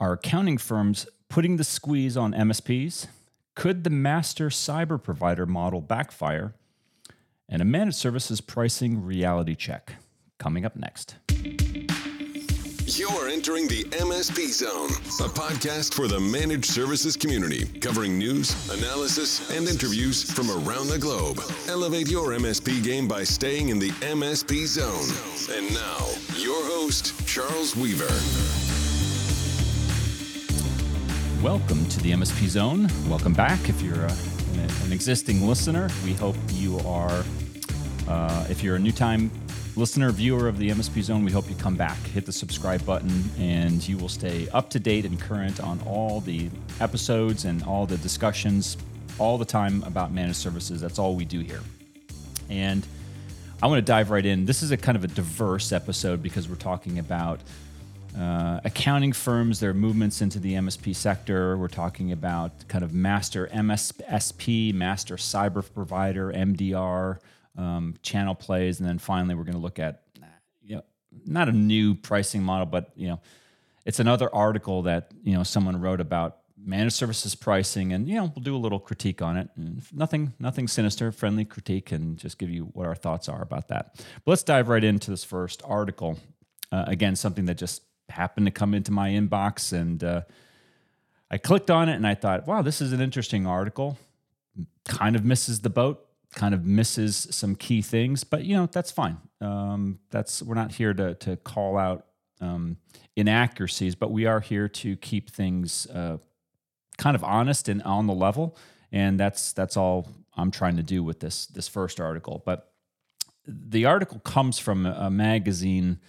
Are accounting firms putting the squeeze on MSPs? Could the master cyber provider model backfire? And a managed services pricing reality check coming up next. You're entering the MSP Zone, a podcast for the managed services community, covering news, analysis, and interviews from around the globe. Elevate your MSP game by staying in the MSP Zone. And now, your host, Charles Weaver. Welcome to the MSP Zone. Welcome back. If you're a, an existing listener, we hope you are. Uh, if you're a new time listener, viewer of the MSP Zone, we hope you come back. Hit the subscribe button, and you will stay up to date and current on all the episodes and all the discussions all the time about managed services. That's all we do here. And I want to dive right in. This is a kind of a diverse episode because we're talking about uh, accounting firms, their movements into the MSP sector. We're talking about kind of master MSP, master cyber provider, MDR, um, channel plays, and then finally we're going to look at you know not a new pricing model, but you know it's another article that you know someone wrote about managed services pricing, and you know we'll do a little critique on it. And nothing, nothing sinister, friendly critique, and just give you what our thoughts are about that. But let's dive right into this first article. Uh, again, something that just happened to come into my inbox and uh, I clicked on it and I thought, wow, this is an interesting article. Kind of misses the boat, kind of misses some key things, but you know that's fine. Um, that's we're not here to to call out um, inaccuracies, but we are here to keep things uh, kind of honest and on the level, and that's that's all I'm trying to do with this this first article. But the article comes from a magazine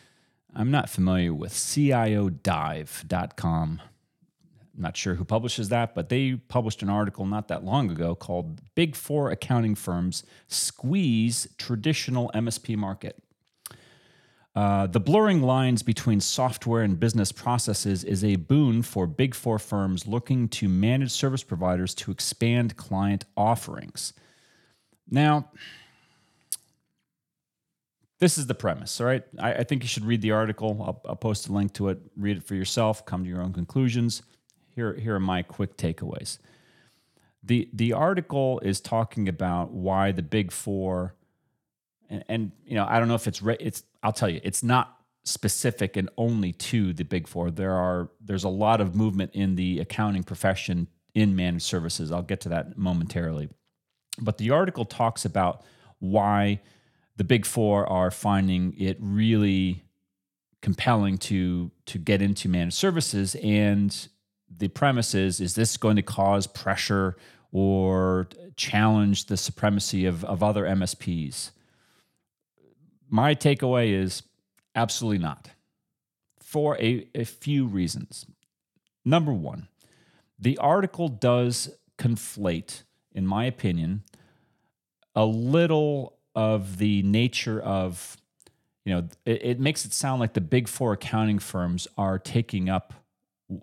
I'm not familiar with CIODive.com. Not sure who publishes that, but they published an article not that long ago called Big Four Accounting Firms Squeeze Traditional MSP Market. Uh, the blurring lines between software and business processes is a boon for Big Four firms looking to manage service providers to expand client offerings. Now, this is the premise, all right? I, I think you should read the article. I'll, I'll, post a link to it. Read it for yourself. Come to your own conclusions. Here, here are my quick takeaways. The the article is talking about why the big four, and, and you know I don't know if it's it's I'll tell you it's not specific and only to the big four. There are there's a lot of movement in the accounting profession in managed services. I'll get to that momentarily, but the article talks about why the big four are finding it really compelling to to get into managed services. And the premise is is this going to cause pressure or challenge the supremacy of, of other msps my takeaway is absolutely not for a, a few reasons. Number one the article does conflate in my opinion a little of the nature of you know it, it, makes it sound like the big four accounting firms are taking up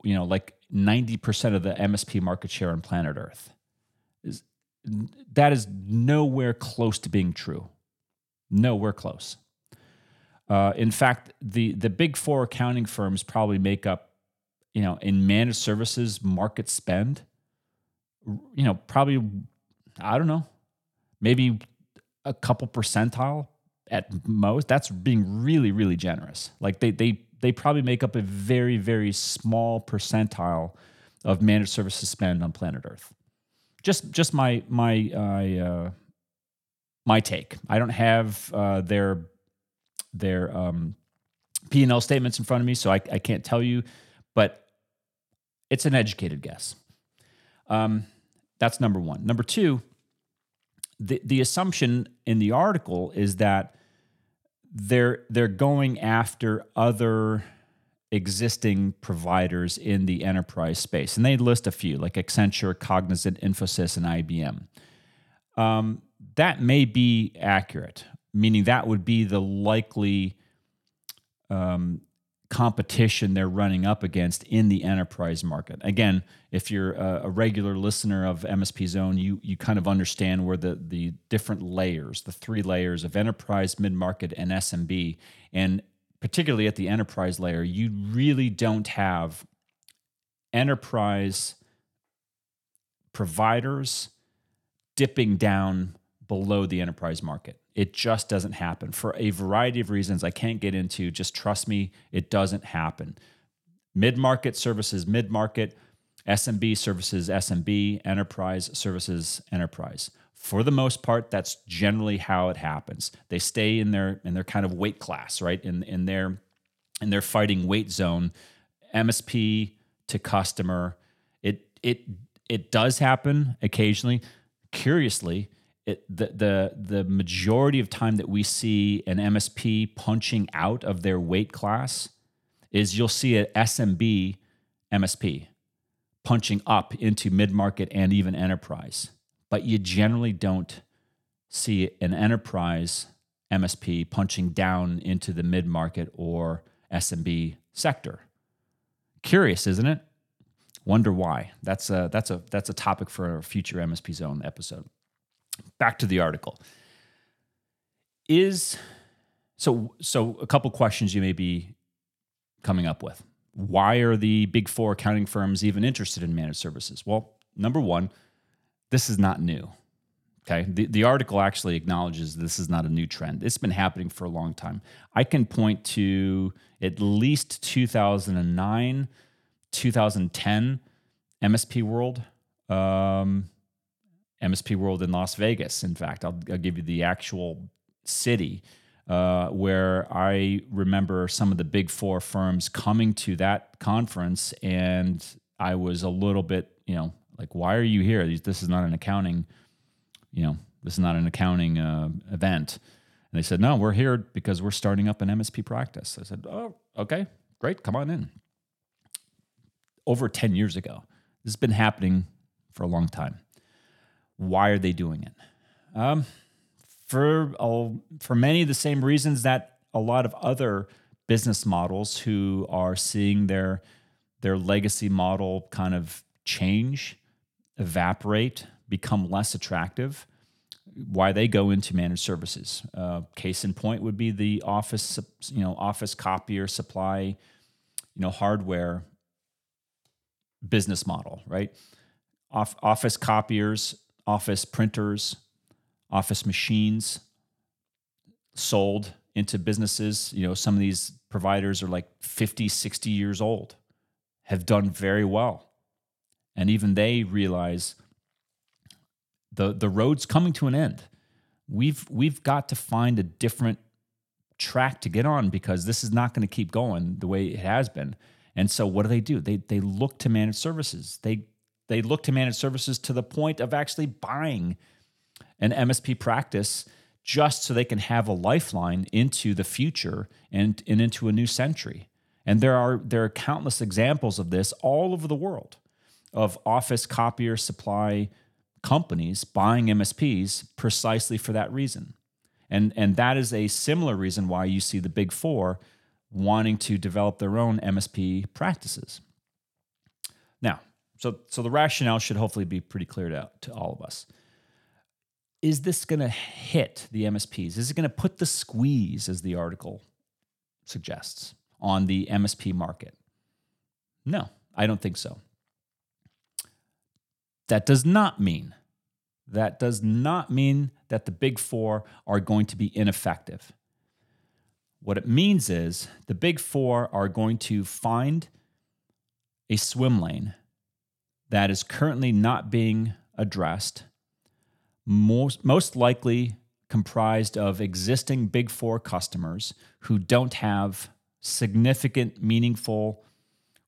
you know like 90% of the msp market share on planet earth. Is that is nowhere close to being true. Nowhere close. Uh, in fact the the big four accounting firms probably make up you know in managed services market spend you know probably i don't know maybe a couple percentile at most. That's being really, really generous. Like they they they probably make up a very, very small percentile of managed services spend on planet Earth. Just just my my uh, my take. I don't have uh, their their um, P and L statements in front of me, so I, I can't tell you, but it's an educated guess. Um, that's number one. Number two, the the assumption in the article is that they're they're going after other existing providers in the enterprise space, and they list a few like Accenture, Cognizant, Infosys, and IBM. Um, that may be accurate, meaning that would be the likely um, competition they're running up against in the enterprise market. Again, if you're a, regular listener of MSP Zone, you you kind of understand where the the different layers, the three layers of enterprise, mid market, and SMB, and particularly at the enterprise layer, you really don't have enterprise providers dipping down below the enterprise market. It just doesn't happen for a variety of reasons I can't get into. Just trust me, it doesn't happen. Mid market services, mid market, SMB services, SMB, enterprise services, enterprise. For the most part, that's generally how it happens. They stay in their in their kind of weight class, right? In in their in their fighting weight zone, MSP to customer. It it it does happen occasionally. Curiously, it, the the the majority of time that we see an MSP punching out of their weight class is you'll see an SMB MSP punching up into mid market and even enterprise, but you generally don't see an enterprise MSP punching down into the mid market or SMB sector. Curious, isn't it? Wonder why. That's a that's a that's a topic for a future MSP Zone episode. Back to the article. Is so so a couple questions you may be coming up with. Why are the big four accounting firms even interested in managed services? Well, number one, this is not new. Okay. The, the article actually acknowledges this is not a new trend. It's been happening for a long time. I can point to at least 2009, 2010 MSP World, um, MSP World in Las Vegas. In fact, I'll, I'll give you the actual city uh, where I remember some of the big four firms coming to that conference, and I was a little bit, you know, like, why are you here? This is not an accounting you know, this is not an accounting uh, event. And they said, no, we're here because we're starting up an MSP practice. I said, oh, okay, great, come on in. Over 10 years ago. This has been happening for a long time. Why are they doing it? Um, for, for many of the same reasons that a lot of other business models who are seeing their, their legacy model kind of change, evaporate, become less attractive, why they go into managed services. Uh, case in point would be the office, you know, office copier supply, you know, hardware business model, right? Off, office copiers, office printers, office machines sold into businesses. You know, some of these providers are like 50, 60 years old, have done very well. And even they realize the the road's coming to an end. We've we've got to find a different track to get on because this is not going to keep going the way it has been. And so what do they do? They they look to managed services. They they look to managed services to the point of actually buying an MSP practice just so they can have a lifeline into the future and, and into a new century. And there are there are countless examples of this all over the world of office copier supply companies buying MSPs precisely for that reason. And, and that is a similar reason why you see the big four wanting to develop their own MSP practices. Now, so, so the rationale should hopefully be pretty clear to, to all of us. Is this going to hit the MSPs? Is it going to put the squeeze, as the article suggests, on the MSP market? No, I don't think so. That does not mean that does not mean that the big four are going to be ineffective. What it means is the big four are going to find a swim lane that is currently not being addressed, most, most likely comprised of existing big four customers who don't have significant, meaningful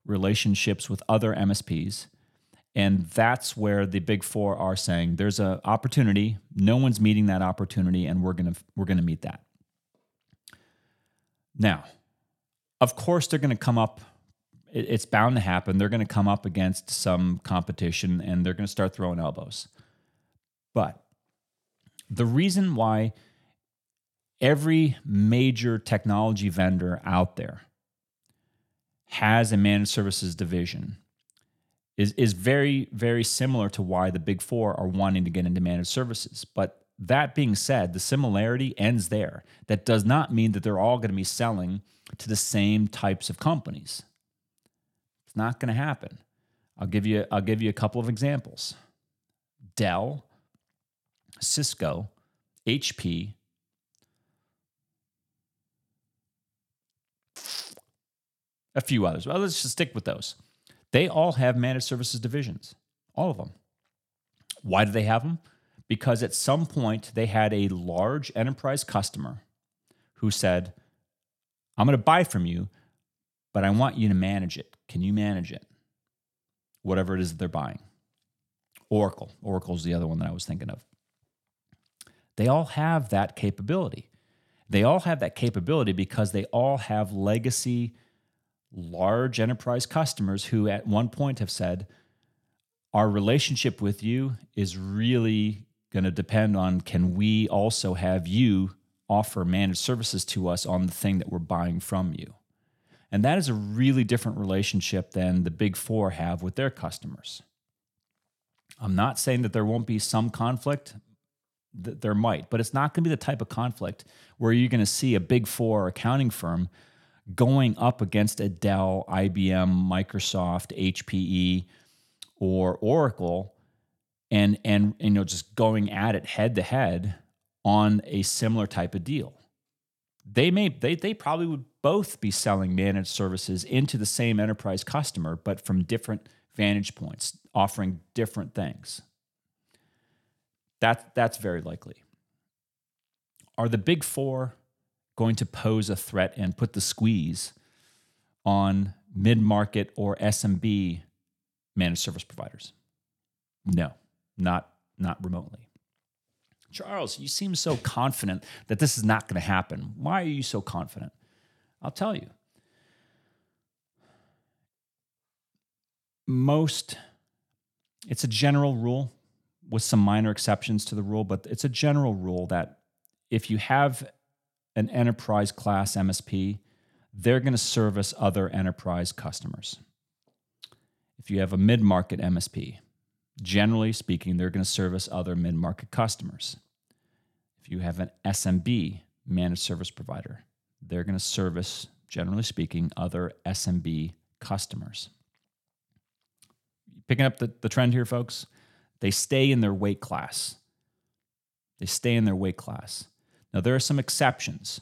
relationships with other MSPs and that's where the big four are saying there's an opportunity. No one's meeting that opportunity, and we're gonna we're gonna meet that. Now, of course, they're gonna come up. It's bound to happen. They're gonna come up against some competition, and they're gonna start throwing elbows. But the reason why every major technology vendor out there has a managed services division is is very very similar to why the big four are wanting to get into managed services but that being said the similarity ends there that does not mean that they're all going to be selling to the same types of companies it's not going to happen I'll give you I'll give you a couple of examples. Dell, Cisco, HP, a few others. Well, let's just stick with those. They all have managed services divisions, all of them. Why do they have them? Because at some point they had a large enterprise customer who said, I'm going to buy from you, but I want you to manage it. Can you manage it? Whatever it is that they're buying. Oracle. Oracle's the other one that I was thinking of. They all have that capability. They all have that capability because they all have legacy large enterprise customers who at one point have said, Our relationship with you is really going to depend on can we also have you offer managed services to us on the thing that we're buying from you? And that is a really different relationship than the big four have with their customers. I'm not saying that there won't be some conflict. That there might, but it's not going to be the type of conflict where you're going to see a big four accounting firm going up against a Dell, IBM, Microsoft, HPE, or Oracle, and and you know just going at it head to head on a similar type of deal. They may they they probably would both be selling managed services into the same enterprise customer, but from different vantage points, offering different things. That that's very likely. Are the big four going to pose a threat and put the squeeze on mid market or SMB managed service providers? No, not, not remotely. Charles, you seem so confident that this is not going to happen. Why are you so confident? I'll tell you. Most, it's a general rule with some minor exceptions to the rule, but it's a general rule that if you have an enterprise class MSP, they're going to service other enterprise customers. If you have a mid market MSP, generally speaking, they're going to service other mid market customers. If you have an SMB managed service provider, they're going to service, generally speaking, other SMB customers. Picking up the, the trend here, folks, they stay in their weight class. They stay in their weight class. Now there are some exceptions.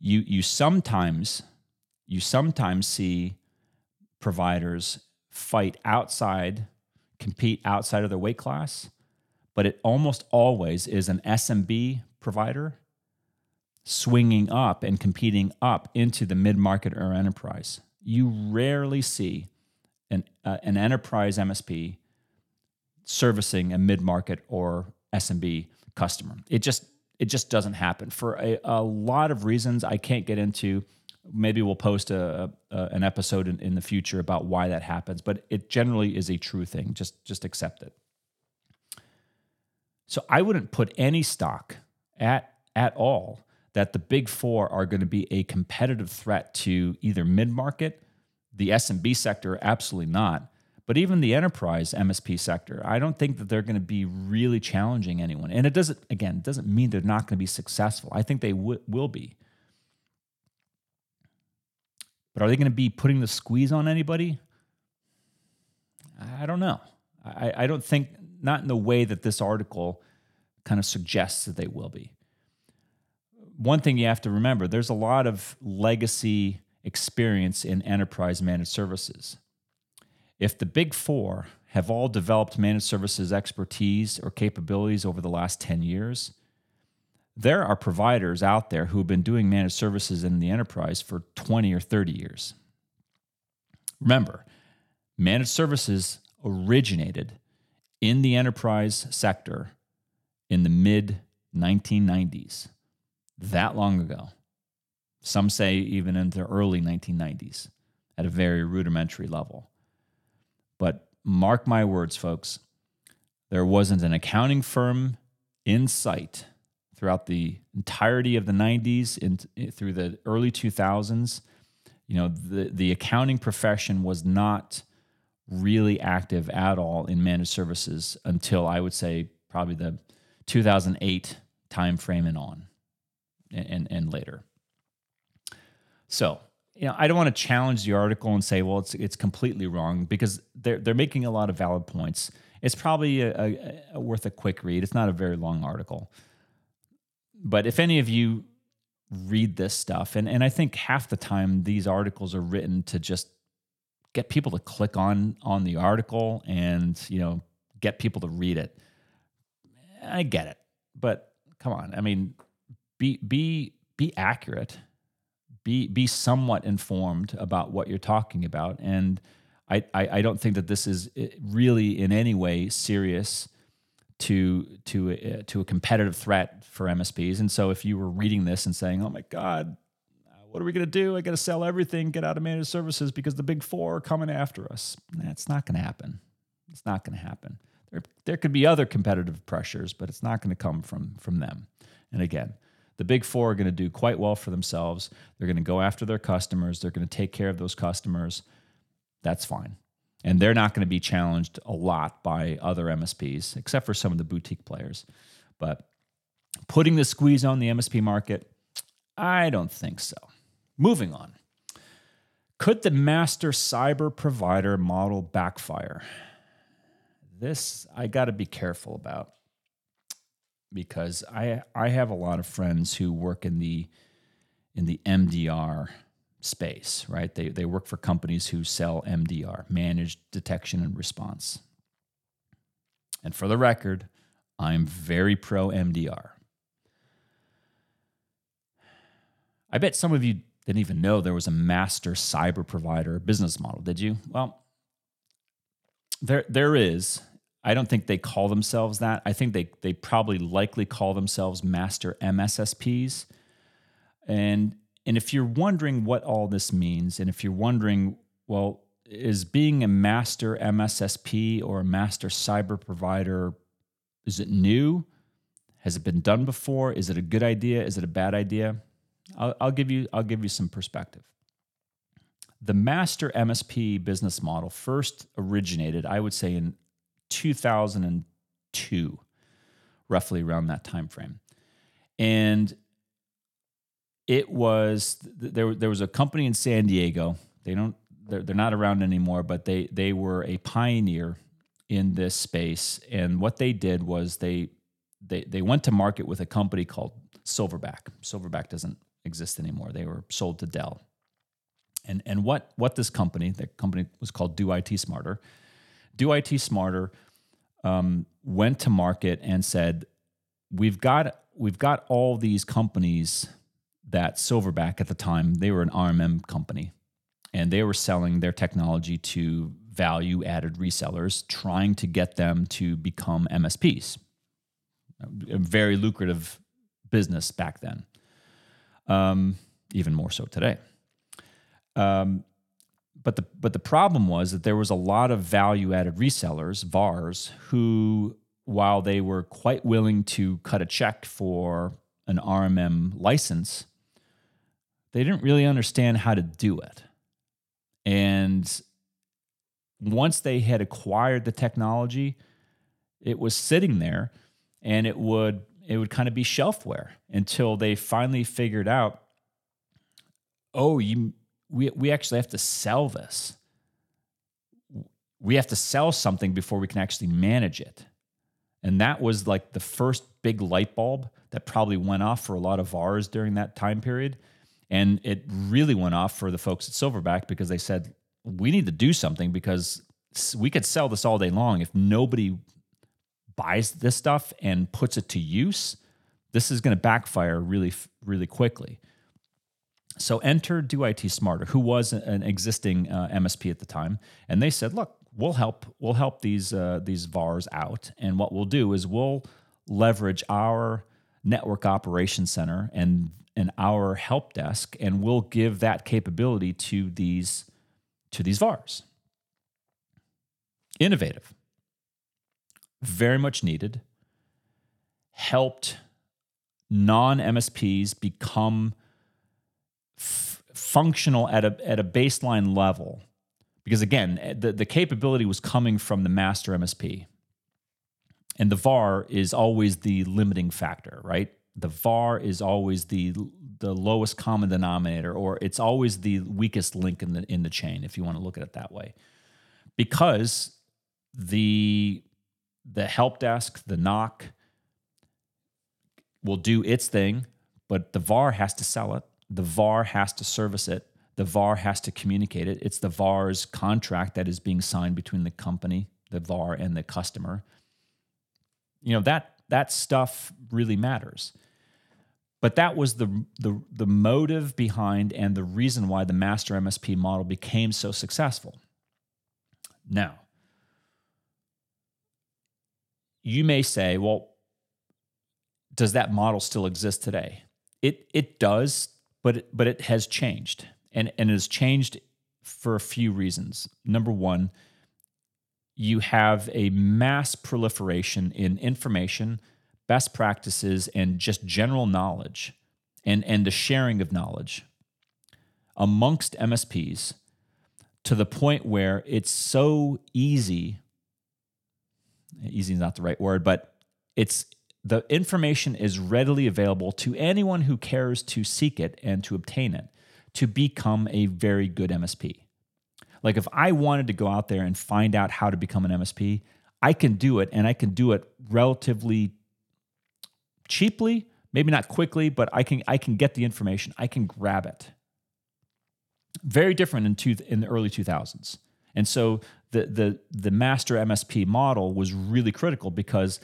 You you sometimes you sometimes see providers fight outside, compete outside of their weight class, but it almost always is an SMB provider swinging up and competing up into the mid market or enterprise. You rarely see an, uh, an enterprise MSP servicing a mid market or SMB customer. It just it just doesn't happen for a, a lot of reasons I can't get into. Maybe we'll post a, a an episode in, in the future about why that happens, but it generally is a true thing. Just just accept it. So I wouldn't put any stock at at all that the big four are going to be a competitive threat to either mid market, the SMB sector, absolutely not, but even the enterprise MSP sector, I don't think that they're going to be really challenging anyone. And it doesn't, again, it doesn't mean they're not going to be successful. I think they w- will be. But are they going to be putting the squeeze on anybody? I don't know. I, I don't think, not in the way that this article kind of suggests that they will be. One thing you have to remember there's a lot of legacy experience in enterprise managed services if the big four have all developed managed services expertise or capabilities over the last 10 years, there are providers out there who have been doing managed services in the enterprise for 20 or 30 years. Remember, managed services originated in the enterprise sector in the mid 1990s, that long ago. Some say even in the early 1990s at a very rudimentary level. But mark my words, folks, there wasn't an accounting firm in sight throughout the entirety of the 90s and eh, through the early 2000s. You know, the, the accounting profession was not really active at all in managed services until I would say probably the 2008 timeframe and on and, and, and later. So you know, I don't want to challenge the article and say, well, it's it's completely wrong because they're they're making a lot of valid points. It's probably a, a, a worth a quick read. It's not a very long article, but if any of you read this stuff, and and I think half the time these articles are written to just get people to click on on the article and you know get people to read it. I get it, but come on, I mean, be be be accurate be be somewhat informed about what you're talking about. And I, I, I don't think that this is eh, really in any way serious to to uh, to a competitive threat for MSPs. And so if you were reading this and saying, "Oh my God, what are we going to do? I got to sell everything, get out of managed services because the big four are coming after us." That's not going to happen. It's not going to happen. There, there could be other competitive pressures, but it's not going to come from from them. And again, the big four are going to do quite well for themselves. They're going to go after their customers. They're going to take care of those customers. That's fine. And they're not going to be challenged a lot by other MSPs, except for some of the boutique players. But putting the squeeze on the MSP market, I don't think so. Moving on. Could the master cyber provider model backfire? This I got to be careful about because I I have a lot of friends who work in the in the MDR space, right? They they work for companies who sell MDR, managed detection and response. And for the record, I'm very pro MDR. I bet some of you didn't even know there was a master cyber provider business model, did you? Well, there there is, I don't think they call themselves that. I think they they probably likely call themselves master MSSPs. And and if you're wondering what all this means, and if you're wondering, well, is being a master MSSP or a master cyber provider, is it new? Has it been done before? Is it a good idea? Is it a bad idea? I'll, I'll give you I'll give you some perspective. The master MSP business model first originated, I would say, in 2002, roughly around that time frame. And it was there there was a company in San Diego. They don't they're, they're not around anymore, but they they were a pioneer in this space. And what they did was they they they went to market with a company called Silverback. Silverback doesn't exist anymore. They were sold to Dell. And and what what this company, the company was called Do IT Smarter. Do IT Smarter um, went to market and said, "We've got we've got all these companies that Silverback at the time they were an RMM company, and they were selling their technology to value added resellers, trying to get them to become MSPs. A very lucrative business back then, um, even more so today." Um, but the but the problem was that there was a lot of value added resellers, VARs, who while they were quite willing to cut a check for an RMM license, they didn't really understand how to do it. And once they had acquired the technology, it was sitting there and it would it would kind of be shelfware until they finally figured out oh you we, we actually have to sell this. We have to sell something before we can actually manage it. And that was like the first big light bulb that probably went off for a lot of VARs during that time period. And it really went off for the folks at Silverback because they said, we need to do something because we could sell this all day long. If nobody buys this stuff and puts it to use, this is going to backfire really, really quickly. So enter Do IT Smarter, who was an existing uh, MSP at the time, and they said, "Look, we'll help. We'll help these uh, these VARs out, and what we'll do is we'll leverage our network operations center and and our help desk, and we'll give that capability to these to these VARs. Innovative, very much needed. Helped non MSPs become functional at a at a baseline level because again the, the capability was coming from the master msp and the var is always the limiting factor right The VAR is always the the lowest common denominator, or it's always the weakest link in the in the chain, if you want to look at it that way, because the the help desk, the NOC, will do its thing, but the VAR has to sell it. The VAR has to service it. The VAR has to communicate it. It's the VAR's contract that is being signed between the company, the VAR, and the customer. You know that that stuff really matters. But that was the, the the motive behind and the reason why the master MSP model became so successful. Now, you may say, well, does that model still exist today? It it does, but it, but it has changed, and and it has changed for a few reasons. Number one, you have a mass proliferation in information, best practices, and just general knowledge, and and the sharing of knowledge amongst MSPs to the point where it's so easy. Easy is not the right word, but it's the information is readily available to anyone who cares to seek it and to obtain it to become a very good MSP. Like if I wanted to go out there and find out how to become an MSP, I can do it and I can do it relatively cheaply, maybe not quickly, but I can I can get the information. I can grab it. Very different in two, in the early 2000s. And so the the the master MSP model was really critical because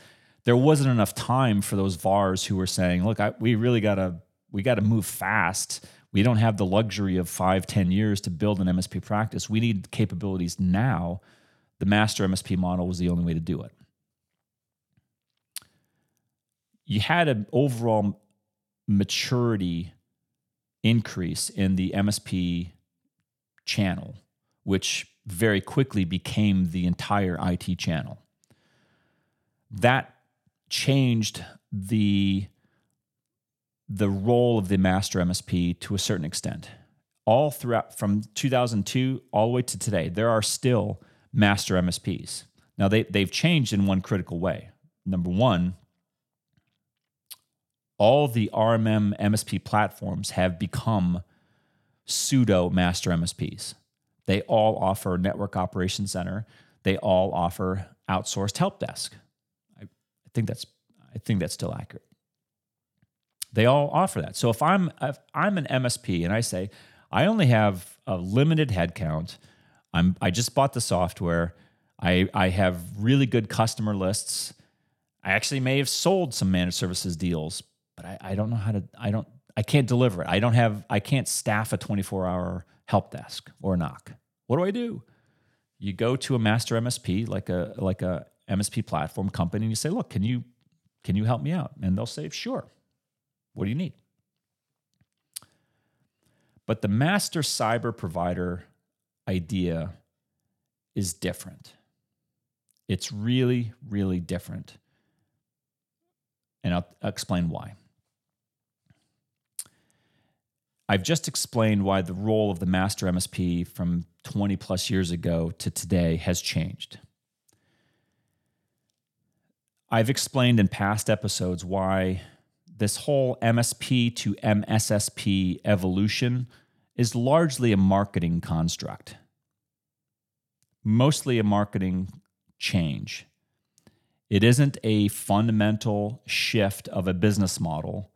there wasn't enough time for those VARs who were saying, look, I, we really got to we got to move fast. We don't have the luxury of five, ten years to build an MSP practice. We need capabilities now. The master MSP model was the only way to do it. You had an overall maturity increase in the MSP channel, which very quickly became the entire IT channel. That changed the the role of the master MSP to a certain extent. All throughout from 2002 all the way to today, there are still master MSPs. Now they they've changed in one critical way. Number one, all the RMM MSP platforms have become pseudo master MSPs. They all offer network operations center. They all offer outsourced help desk. I think that's I think that's still accurate. They all offer that. So if I'm if I'm an MSP and I say I only have a limited headcount, I'm I just bought the software. I I have really good customer lists. I actually may have sold some managed services deals, but I, I don't know how to I don't I can't deliver it. I don't have I can't staff a 24 hour help desk or NOC. What do I do? You go to a master MSP like a like a MSP platform company and you say, look, can you can you help me out? And they'll say, sure. What do you need? But the master cyber provider idea is different. It's really, really different. And I'll, explain why. I've just explained why the role of the master MSP from 20 plus years ago to today has changed. I've explained in past episodes why this whole MSP to MSSP evolution is largely a marketing construct, mostly a marketing change. It isn't a fundamental shift of a business model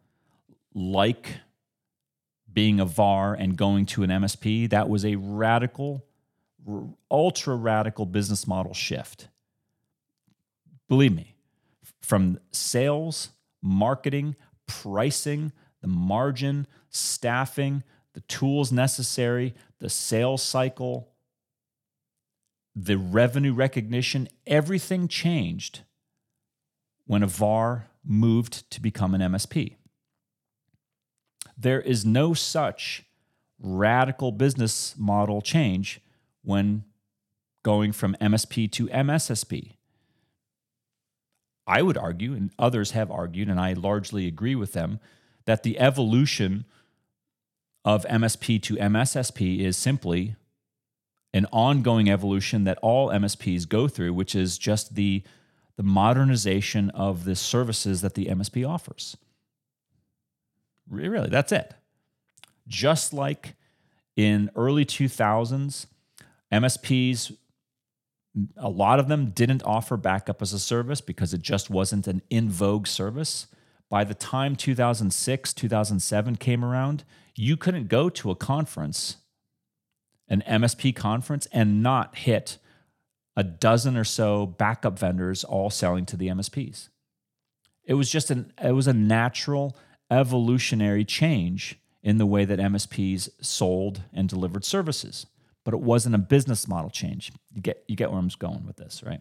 like being a VAR and going to an MSP. That was a radical, ultra radical business model shift. Believe me, from sales, marketing, pricing, the margin, staffing, the tools necessary, the sales cycle, the revenue recognition, everything changed when a VAR moved to become an MSP. There is no such radical business model change when going from MSP to MSSP. I would argue, and others have argued, and I largely agree with them, that the evolution of MSP to MSSP is simply an ongoing evolution that all MSPs go through, which is just the, the modernization of the services that the MSP offers. Really, that's it. Just like in early 2000s, MSPs a lot of them didn't offer backup as a service because it just wasn't an in vogue service. By the time 2006, 2007 came around, you couldn't go to a conference, an MSP conference, and not hit a dozen or so backup vendors all selling to the MSPs. It was just an it was a natural evolutionary change in the way that MSPs sold and delivered services, but it wasn't a business model change. You get you get where I'm going with this, right?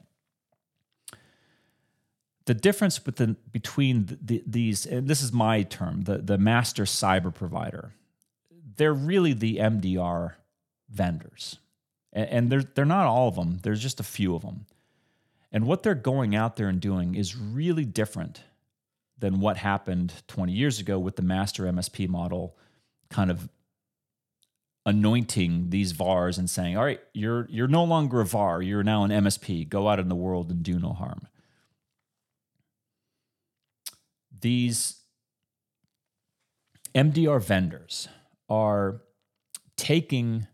The difference between the, the, these, and this is my term, the, the master cyber provider, they're really the MDR vendors. And, and they're, they're not all of them, there's just a few of them. And what they're going out there and doing is really different than what happened 20 years ago with the master MSP model kind of anointing these VARs and saying, all right, you're you're no longer a VAR, you're now an MSP. Go out in the world and do no harm. These MDR vendors are taking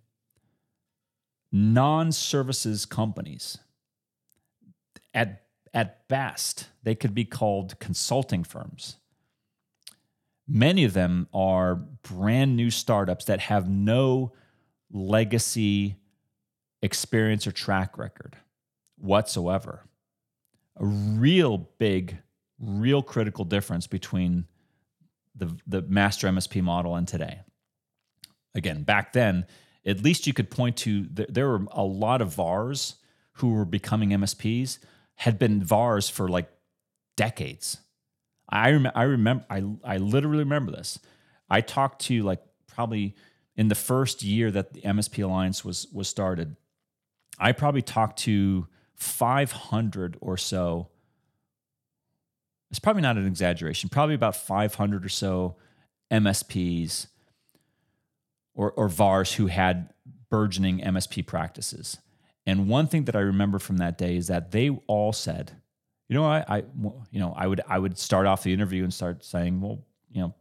non-services companies at at best they could be called consulting firms Many of them are brand new startups that have no legacy experience or track record whatsoever. A real big, real critical difference between the, the master MSP model and today. Again, back then, at least you could point to there were a lot of VARs who were becoming MSPs had been VARs for like decades I I remember I I literally remember this. I talked to like probably in the first year that the MSP Alliance was was started. I probably talked to 500 or so. It's probably not an exaggeration. Probably about 500 or so MSPs or, or VARs who had burgeoning MSP practices. And one thing that I remember from that day is that they all said, you know, I, I, you know, I would, I would start off the interview and start saying, well, you know,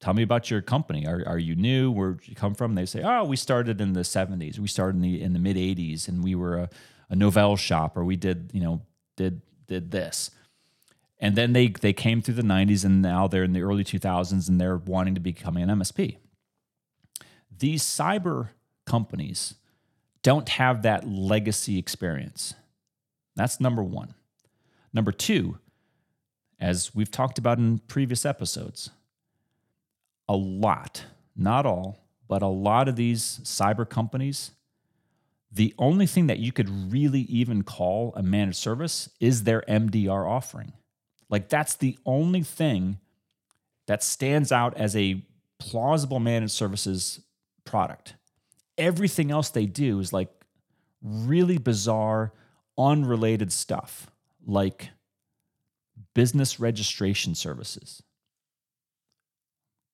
tell me about your company. Are, are you new? Where you come from? They say, oh, we started in the '70s. We started in the in the mid '80s, and we were a, a Novell shop, or we did, you know, did did this. And then they they came through the '90s, and now they're in the early 2000s, and they're wanting to becoming an MSP. These cyber companies don't have that legacy experience. That's number one. Number two, as we've talked about in previous episodes, a lot, not all, but a lot of these cyber companies, the only thing that you could really even call a managed service is their MDR offering. Like that's the only thing that stands out as a plausible managed services product. Everything else they do is like really bizarre, unrelated stuff like business registration services,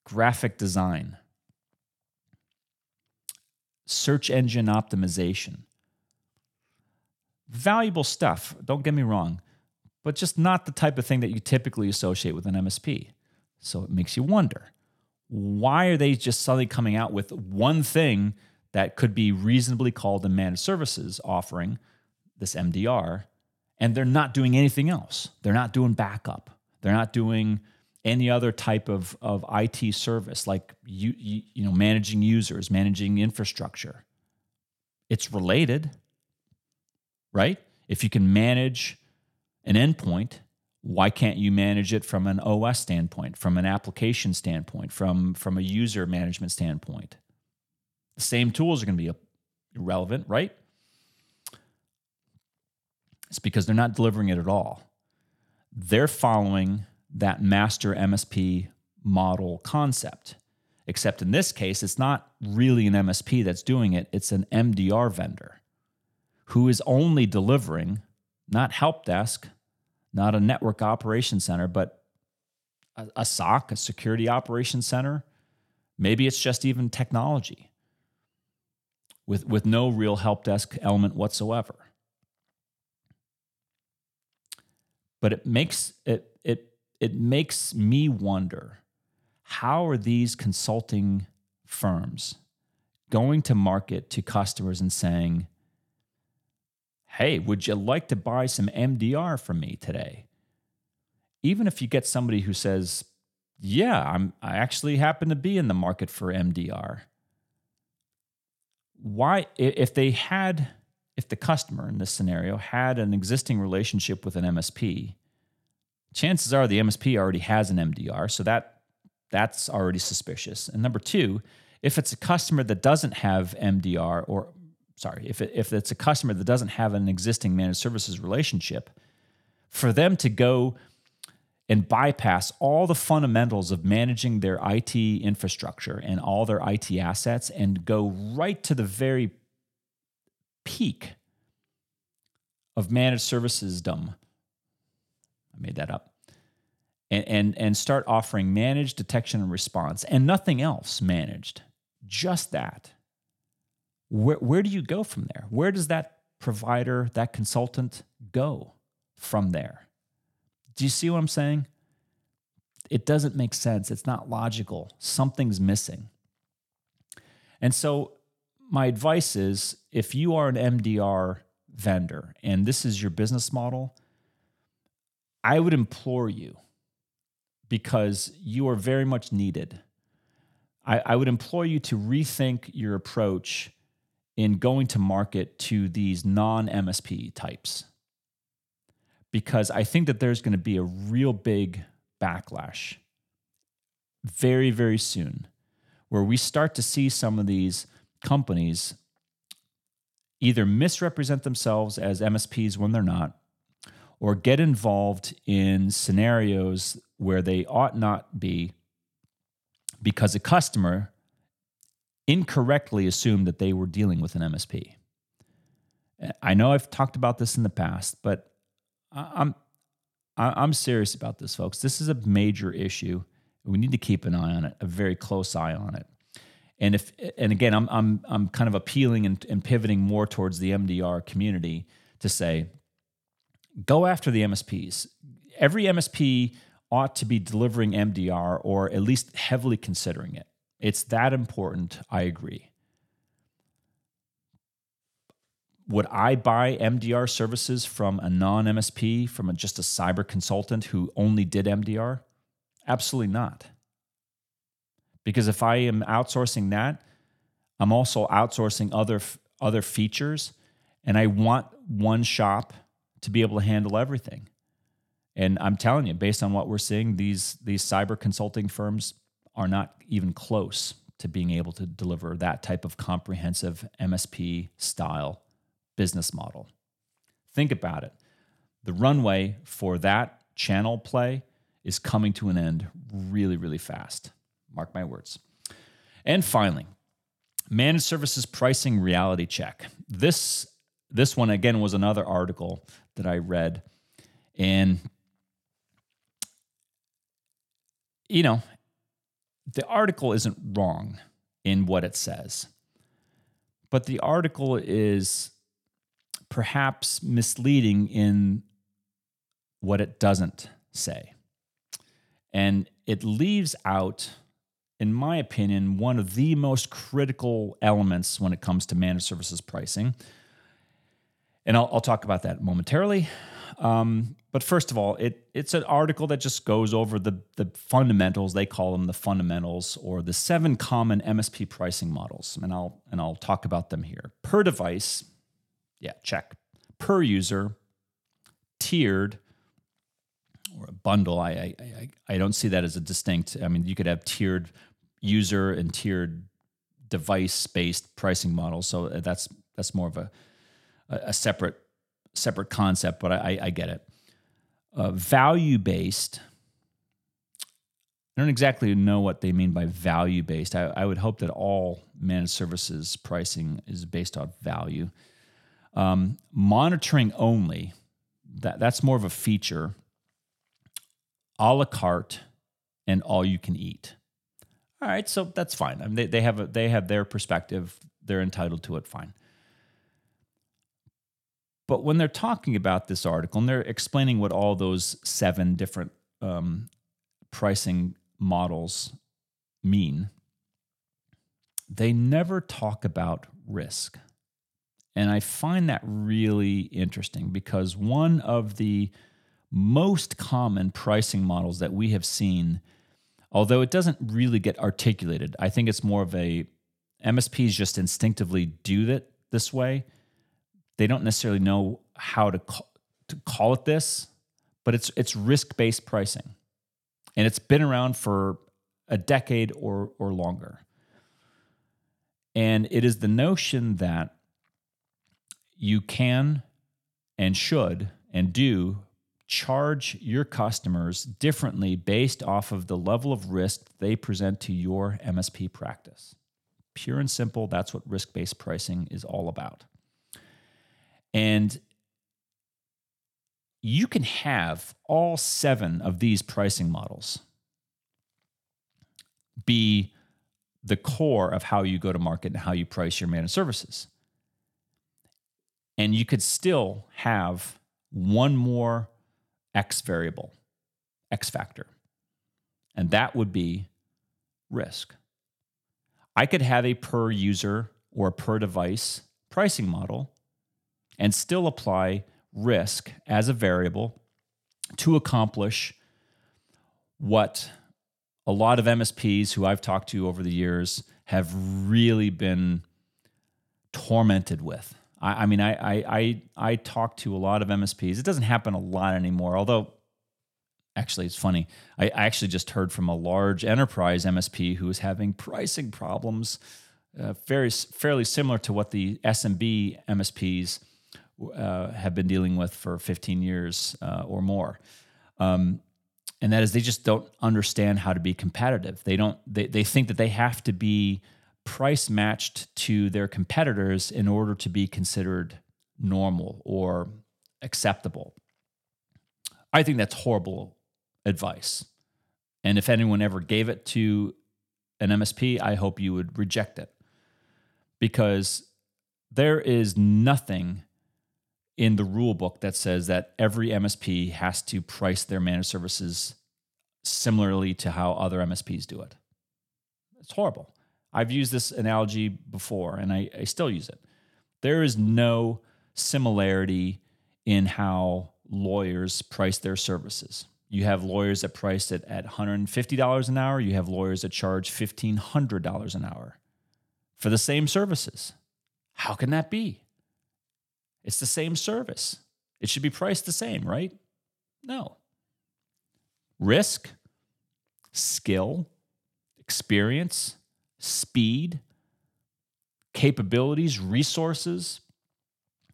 graphic design, search engine optimization. Valuable stuff, don't get me wrong, but just not the type of thing that you typically associate with an MSP. So it makes you wonder why are they just suddenly coming out with one thing that could be reasonably called a managed services offering, this MDR, and they're not doing anything else. They're not doing backup. They're not doing any other type of, of IT service like you, you, you know managing users, managing infrastructure. It's related, right? If you can manage an endpoint, why can't you manage it from an OS standpoint, from an application standpoint, from from a user management standpoint? The same tools are going to be relevant, right? It's because they're not delivering it at all. They're following that master MSP model concept. Except in this case, it's not really an MSP that's doing it, it's an MDR vendor who is only delivering not help desk, not a network operations center, but a, a SOC, a security operations center. Maybe it's just even technology with, with no real help desk element whatsoever. But it makes it it it makes me wonder how are these consulting firms going to market to customers and saying, hey, would you like to buy some MDR from me today? Even if you get somebody who says, yeah, I'm, I actually happen to be in the market for MDR. Why, if they had, if the customer in this scenario had an existing relationship with an MSP, chances are the MSP already has an MDR, so that that's already suspicious. And number two, if it's a customer that doesn't have MDR, or sorry, if, it, if it's a customer that doesn't have an existing managed services relationship, for them to go and bypass all the fundamentals of managing their IT infrastructure and all their IT assets and go right to the very peak of managed services dumb. I made that up. And, and, and start offering managed detection and response and nothing else managed, just that. Where, where do you go from there? Where does that provider, that consultant go from there? Do you see what I'm saying? It doesn't make sense. It's not logical. Something's missing. And so, my advice is if you are an MDR vendor and this is your business model, I would implore you because you are very much needed. I, I would implore you to rethink your approach in going to market to these non MSP types because I think that there's going to be a real big backlash very, very soon where we start to see some of these companies either misrepresent themselves as MSPs when they're not, or get involved in scenarios where they ought not be because a customer incorrectly assumed that they were dealing with an MSP. I know I've talked about this in the past, but I'm I'm serious about this, folks. This is a major issue. We need to keep an eye on it, a very close eye on it. And if and again, I'm I'm I'm kind of appealing and, and pivoting more towards the MDR community to say, go after the MSPs. Every MSP ought to be delivering MDR or at least heavily considering it. It's that important. I agree. would I buy MDR services from a non MSP, from a, just a cyber consultant who only did MDR? Absolutely not. Because if I am outsourcing that, I'm also outsourcing other other features, and I want one shop to be able to handle everything. And I'm telling you, based on what we're seeing, these these cyber consulting firms are not even close to being able to deliver that type of comprehensive MSP style business model. Think about it. The runway for that channel play is coming to an end really, really fast. Mark my words. And finally, managed services pricing reality check. This this one again was another article that I read and you know, the article isn't wrong in what it says. But the article is perhaps misleading in what it doesn't say. And it leaves out, in my opinion, one of the most critical elements when it comes to managed services pricing. And I'll, I'll talk about that momentarily. Um, but first of all, it it's an article that just goes over the the fundamentals. They call them the fundamentals or the seven common MSP pricing models, and I'll and I'll talk about them here. Per device, yeah, check. Per user, tiered, or a bundle. I, I, I, I don't see that as a distinct. I mean, you could have tiered user and tiered device based pricing models. So that's that's more of a a separate separate concept, but I, I get it. Uh, value based. I don't exactly know what they mean by value based. I, I, would hope that all managed services pricing is based on value. Um, monitoring only, that, that's more of a feature. A la carte and all you can eat. All right, so that's fine. I mean, they, they have a, they have their perspective. They're entitled to it. Fine. But when they're talking about this article and they're explaining what all those seven different um, pricing models mean, they never talk about risk. And I find that really interesting because one of the most common pricing models that we have seen, although it doesn't really get articulated, I think it's more of a MSPs just instinctively do that this way. They don't necessarily know how to call, to call it this, but it's it's risk-based pricing. And it's been around for a decade or or longer. And it is the notion that you can and should and do charge your customers differently based off of the level of risk they present to your MSP practice. Pure and simple, that's what risk based pricing is all about. And you can have all seven of these pricing models be the core of how you go to market and how you price your managed services. And you could still have one more X variable, X factor, and that would be risk. I could have a per user or per device pricing model and still apply risk as a variable to accomplish what a lot of MSPs who I've talked to over the years have really been tormented with. I, I mean, I, I I I talk to a lot of MSPs. It doesn't happen a lot anymore, although actually it's funny. I, actually just heard from a large enterprise MSP who is having pricing problems, uh, very fairly similar to what the SMB MSPs uh, have been dealing with for 15 years uh, or more. Um, and that is they just don't understand how to be competitive. They don't they, they think that they have to be price matched to their competitors in order to be considered normal or acceptable. I think that's horrible advice. And if anyone ever gave it to an MSP, I hope you would reject it because there is nothing in the rule book that says that every MSP has to price their managed services similarly to how other MSPs do it. It's horrible. I've used this analogy before and I, I still use it. There is no similarity in how lawyers price their services. You have lawyers that price it at $150 an hour, you have lawyers that charge $1,500 an hour for the same services. How can that be? It's the same service. It should be priced the same, right? No. Risk, skill, experience, speed, capabilities, resources,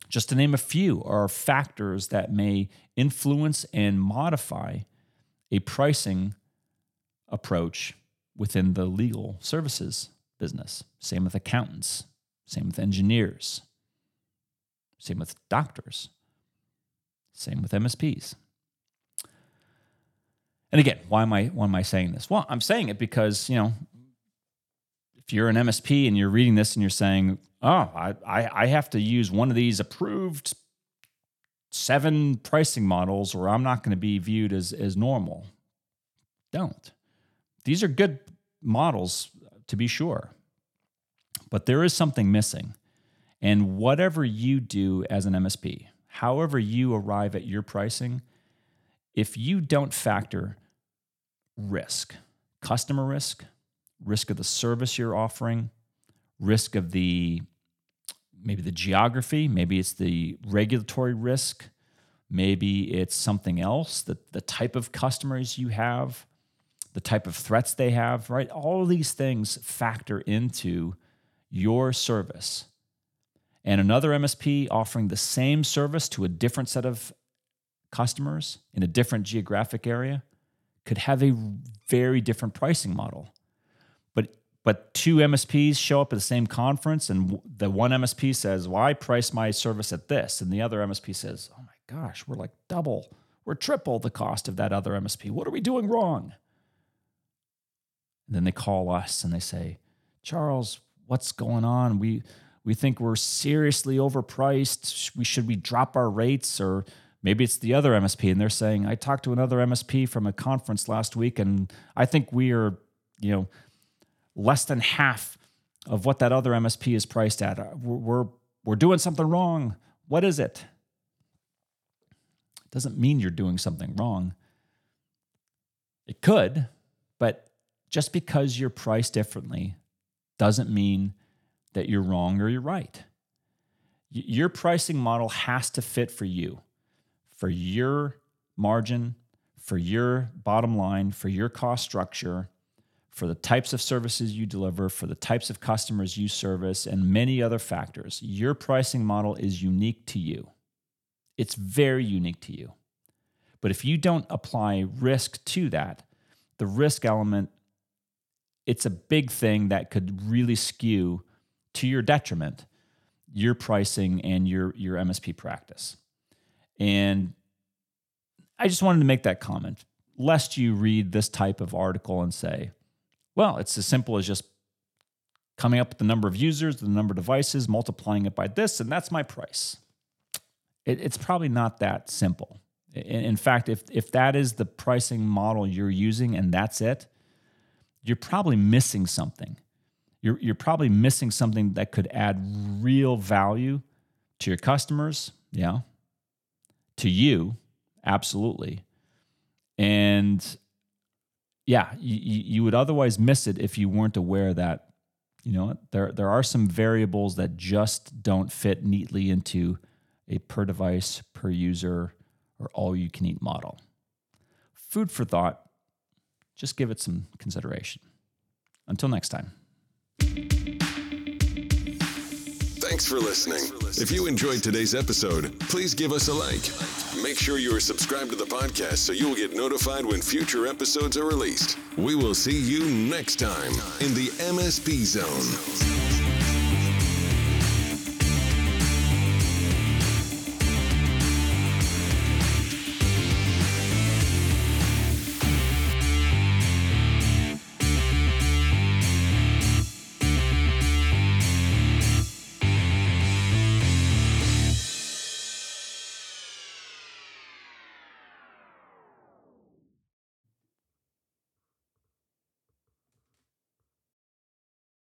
just to name a few, are factors that may influence and modify a pricing approach within the legal services business. Same with accountants, same with engineers, same with doctors. Same with MSPs. And again, why am I why am I saying this? Well, I'm saying it because, you know, if you're an MSP and you're reading this and you're saying, oh, I, I, I have to use one of these approved seven pricing models or I'm not going to be viewed as, as normal. Don't. These are good models to be sure. But there is something missing. And whatever you do as an MSP, however you arrive at your pricing, if you don't factor risk, customer risk, risk of the service you're offering, risk of the maybe the geography, maybe it's the regulatory risk, maybe it's something else, the, the type of customers you have, the type of threats they have, right? All these things factor into your service and another MSP offering the same service to a different set of customers in a different geographic area could have a very different pricing model. But two MSPs show up at the same conference and the one MSP says, "Well, price my service at this." And the other MSP says, "Oh my gosh, we're like double, we're triple the cost of that other MSP. What are we doing wrong?" And then they call us and they say, "Charles, what's going on? We we think we're seriously overpriced. We should we drop our rates or maybe it's the other MSP and they're saying I talked to another MSP from a conference last week and I think we are, you know, less than half of what that other MSP is priced at. Uh, we're, we're, we're doing something wrong. What is it? It doesn't mean you're doing something wrong. It could, but just because you're priced differently doesn't mean that you're wrong or you're right. Your pricing model has to fit for you, for your margin, for your bottom line, for your cost structure, for the types of services you deliver, for the types of customers you service, and many other factors. Your pricing model is unique to you. It's very unique to you. But if you don't apply risk to that, the risk element, it's a big thing that could really skew to your detriment your pricing and your your MSP practice. And I just wanted to make that comment, lest you read this type of article and say, well, it's as simple as just coming up with the number of users, the number of devices, multiplying it by this, and that's my price. It, it's probably not that simple. In, in fact, if, if that is the pricing model you're using and that's it, you're probably missing something. You're, you're probably missing something that could add real value to your customers, yeah, to you, absolutely. And yeah, you, you would otherwise miss it if you weren't aware that, you know, there, there are some variables that just don't fit neatly into a per device, per user, or all you can eat model. Food for thought. Just give it some consideration. Until next time. Thanks for listening. If you enjoyed today's episode, please give us a like. Make sure you are subscribed to the podcast so you'll get notified when future episodes are released. We will see you next time in the MSP Zone.